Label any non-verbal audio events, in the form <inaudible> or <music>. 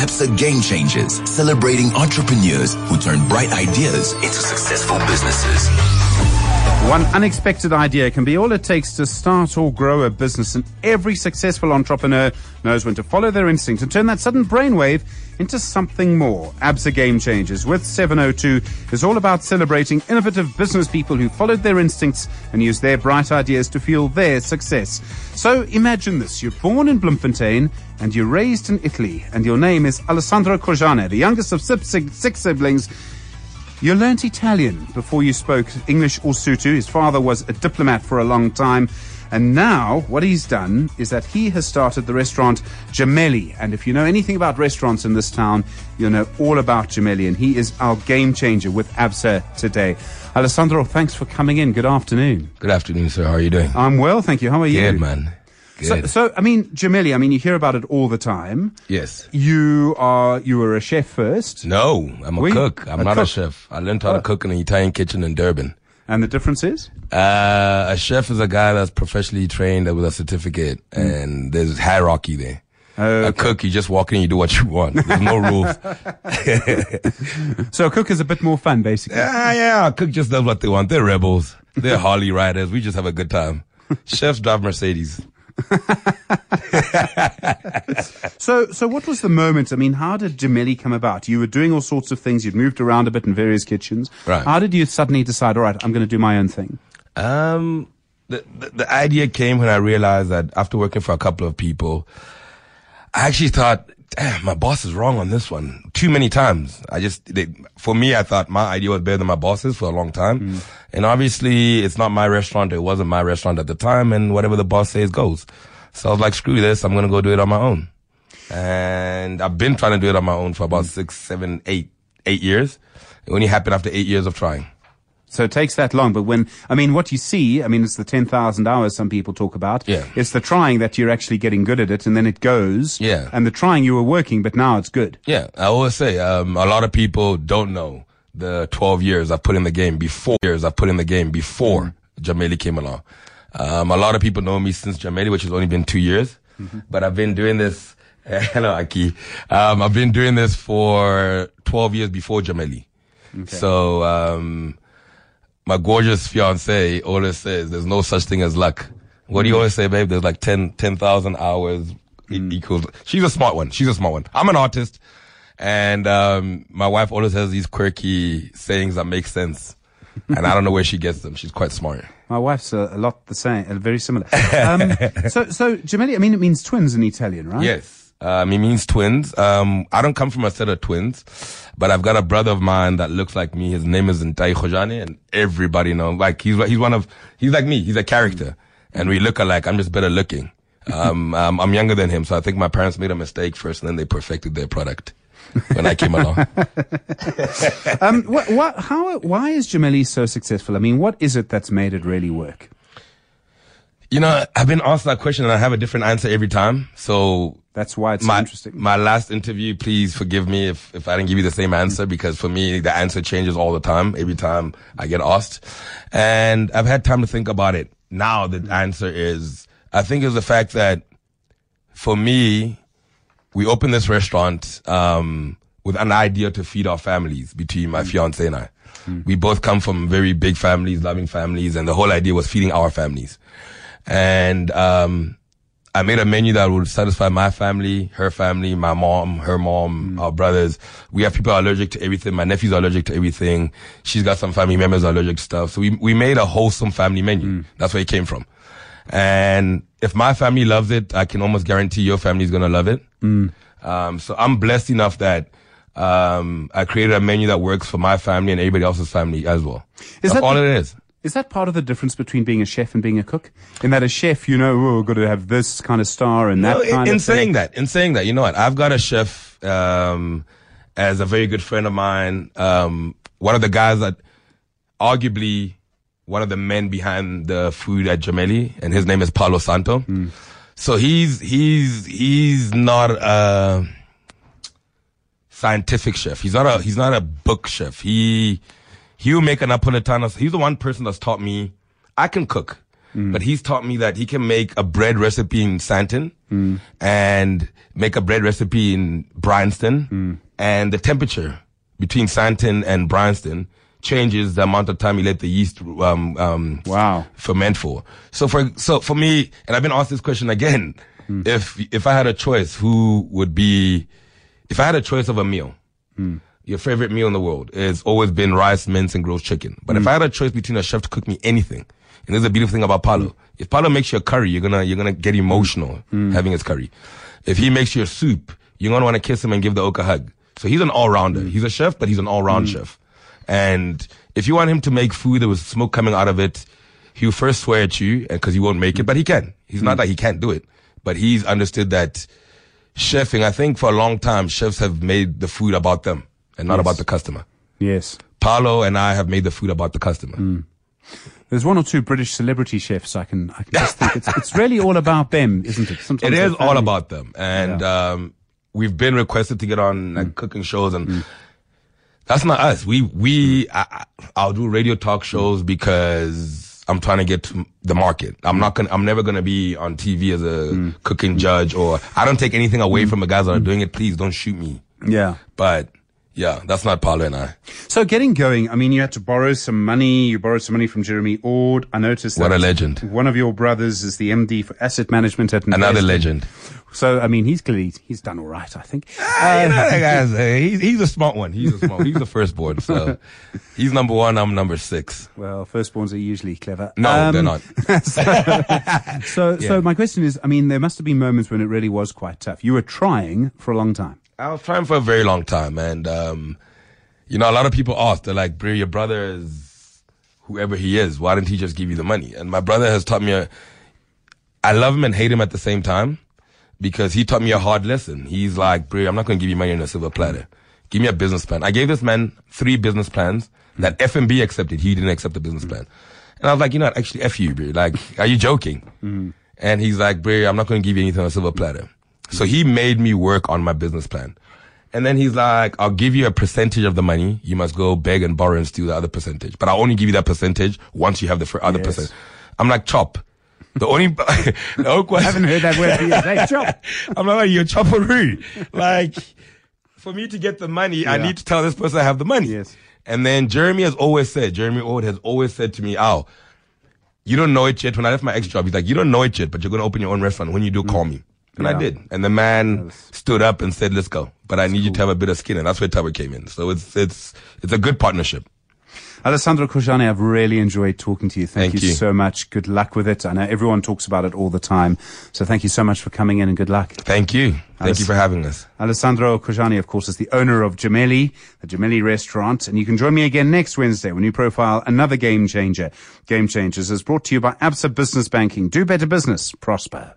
ABSA Game Changers, celebrating entrepreneurs who turn bright ideas into successful businesses. One unexpected idea can be all it takes to start or grow a business, and every successful entrepreneur knows when to follow their instinct and turn that sudden brainwave into something more. ABSA Game Changers with 702 is all about celebrating innovative business people who followed their instincts and used their bright ideas to fuel their success. So imagine this. You're born in Bloemfontein and you're raised in Italy, and your name is Alessandro Khojane, the youngest of six siblings you learnt Italian before you spoke English or Sotho. His father was a diplomat for a long time. And now, what he's done is that he has started the restaurant Gemelli. And if you know anything about restaurants in this town, you'll know all about Gemelli. And he is our game changer with ABSA today. Alessandro, thanks for coming in. Good afternoon. Good afternoon, sir. How are you doing? I'm well, thank you. How are you? Good, man. So, so, I mean, Gemelli, I mean, you hear about it all the time. Yes. You are, you were a chef first. No, I'm a We- cook. I'm a not a chef. I learned how Oh. to cook in an Italian kitchen in Durban. And the difference is? Uh, a chef is a guy that's professionally trained with a certificate, and there's hierarchy there. Oh, A okay. cook, you just walk in and you do what you want. There's no rules. <laughs> <laughs> So a cook is a bit more fun, basically. yeah, yeah, a cook just does what they want. They're rebels. They're <laughs> Harley riders. We just have a good time. Chefs drive Mercedes. <laughs> So, so what was the moment? I mean, how did Gemelli come about? You were doing all sorts of things. You'd moved around a bit in various kitchens. Right. How did you suddenly decide, all right, I'm going to do my own thing? Um, the, the the idea came when I realized that after working for a couple of people, I actually thought, damn, my boss is wrong on this one too many times. I just, they, for me, I thought my idea was better than my boss's for a long time. Hmm. And obviously, it's not my restaurant. It wasn't my restaurant at the time, and whatever the boss says goes. So I was like, screw this. I'm gonna go do it on my own. And I've been trying to do it on my own for about hmm. six, seven, eight, eight years. It only happened after eight years of trying. So it takes that long. But when, I mean, what you see, I mean, it's the 10,000 hours some people talk about. Yeah. It's the trying that you're actually getting good at it and then it goes. Yeah. And the trying you were working, but now it's good. Yeah, I always say um, a lot of people don't know the 12 years I've put in the game before years I've put in the game before Gemelli came along. Um, a lot of people know me since Gemelli, which has only been two years, but I've been doing this. <laughs> hello, Aki. Um, I've been doing this for 12 years before Gemelli. Okay. So um, my gorgeous fiance always says, "There's no such thing as luck." What do you always say, babe? There's like 10 10,000 hours e- equals. She's a smart one. She's a smart one. I'm an artist. And um, my wife always has these quirky sayings that make sense. <laughs> and I don't know where she gets them. She's quite smart. My wife's a, a lot the same, very similar. Um, <laughs> so, so Gemelli, I mean, it means twins in Italian, right? Yes. Um, it means twins. Um, I don't come from a set of twins, but I've got a brother of mine that looks like me. His name is Ntai Khojane, and everybody knows. Like he's he's one of he's like me. He's a character, and we look alike. I'm just better looking. Um, <laughs> um, I'm younger than him, so I think my parents made a mistake first, and then they perfected their product when I came along. <laughs> Um, what, what, how, why is Gemelli so successful? I mean, what is it that's made it really work? You know, I've been asked that question, and I have a different answer every time. So That's why it's so my, interesting. my last interview, please forgive me if, if I didn't give you the same answer because for me, the answer changes all the time, every time I get asked. And I've had time to think about it. Now the answer is, I think is the fact that for me, we opened this restaurant, um, with an idea to feed our families between my fiance and I. We both come from very big families, loving families, and the whole idea was feeding our families. And, um, I made a menu that would satisfy my family, her family, my mom, her mom, our brothers. We have people allergic to everything. My nephews are allergic to everything. She's got some family members allergic to stuff. So we, we made a wholesome family menu. That's where it came from. And if my family loves it, I can almost guarantee your family's gonna love it. Um, so I'm blessed enough that, um, I created a menu that works for my family and everybody else's family as well. Is That's that all the- it is. Is that part of the difference between being a chef and being a cook? In that a chef, you know, oh, got to have this kind of star and that No, in, kind in of thing. saying that, in saying that, you know what? I've got a chef um, as a very good friend of mine. Um, one of the guys that, arguably, one of the men behind the food at Gemelli, and his name is Paulo Santo. So he's he's he's not a scientific chef. He's not a he's not a book chef. He he'll make an napolitano. He's the one person that's taught me I can cook. Mm. but he's taught me that he can make a bread recipe in Sandton mm. and make a bread recipe in Bryanston mm. and the temperature between Sandton and Bryanston changes the amount of time you let the yeast um, um, Wow. ferment for. So for so for me, and I've been asked this question again. If if I had a choice, who would be? If I had a choice of a meal, your favorite meal in the world has always been rice, mince, and grilled chicken. But if mm. I had a choice between a chef to cook me anything, and there's a beautiful thing about Paulo. If Paulo makes you a curry, you're gonna you're gonna get emotional mm. Mm. having his curry. If he makes you a soup, you're gonna want to kiss him and give the oak a hug. So he's an all rounder. He's a chef, but he's an all round chef. And if you want him to make food, there was smoke coming out of it. He'll first swear at you because he won't make it, but he can. He's not that he can't do it, but he's understood that chefing. I think for a long time, chefs have made the food about them and not Yes. about the customer. Yes. Paolo and I have made the food about the customer. Mm. There's one or two British celebrity chefs I can, I can just think it's, it's really all about them, isn't it? Sometimes It their all about them, and um, we've been requested to get on like mm. cooking shows, and mm. that's not us. We we I, I- I'll do radio talk shows because I'm trying to get to the market. I'm not gonna. I'm never gonna be on TV as a cooking judge, or I don't take anything away from the guys that are doing it. Please don't shoot me. Yeah. But yeah, that's not Paulo and I. So getting going, I mean, you had to borrow some money. You borrowed some money from Jeremy Ord. I noticed What a legend. One of your brothers is the MD for asset management at Another legend. So, I mean, he's clearly, he's done all right, I think. Ah, you know that guy's, uh, <laughs> he's, he's a smart one. He's a smart. He's the firstborn, so he's number one. I'm number six. Well, firstborns are usually clever. No, Um, they're not. <laughs> <laughs> So, so my question is, I mean, there must have been moments when it really was quite tough. You were trying for a long time. I was trying for a very long time, and um, you know, a lot of people ask, they're like, "Bro, your brother is whoever he is. Why didn't he just give you the money?" And my brother has taught me a. I love him and hate him at the same time because he taught me a hard lesson. He's like, "Bro, I'm not going to give you money on a silver platter. Give me a business plan." I gave this man three business plans that FNB accepted. He didn't accept the business plan, and I was like, "You know, what? actually, f you, bro. Like, are you joking?" And he's like, "Bro, I'm not going to give you anything on a silver platter." So he made me work on my business plan. And then he's like, I'll give you a percentage of the money. You must go beg and borrow and steal the other percentage. But I'll only give you that percentage once you have the other Yes. percent. I'm like, chop. The only, <laughs> the oak was, I haven't heard that word for years. Hey, chop. <laughs> I'm like, you're chopperoo. Like, for me to get the money, I need to tell this person I have the money. Yes. And then Jeremy has always said, Jeremy Ord has always said to me, Al, you don't know it yet. When I left my ex job, he's like, you don't know it yet, but you're going to open your own restaurant. When you do, call mm. me. And I did. And the man stood up and said, let's go. But I need you to have a bit of skin. And that's where Tubber came in. So it's, it's, it's a good partnership. Alessandro Khojane, I've really enjoyed talking to you. Thank, Thank you, you. so much. Good luck with it. I know everyone talks about it all the time. So thank you so much for coming in and good luck. Thank you. Thank you for having us. Alessandro Khojane, of course, is the owner of Gemelli, the Gemelli restaurant. And you can join me again next Wednesday when you profile another game changer. Game Changers is brought to you by Absa Business Banking. Do better business. Prosper.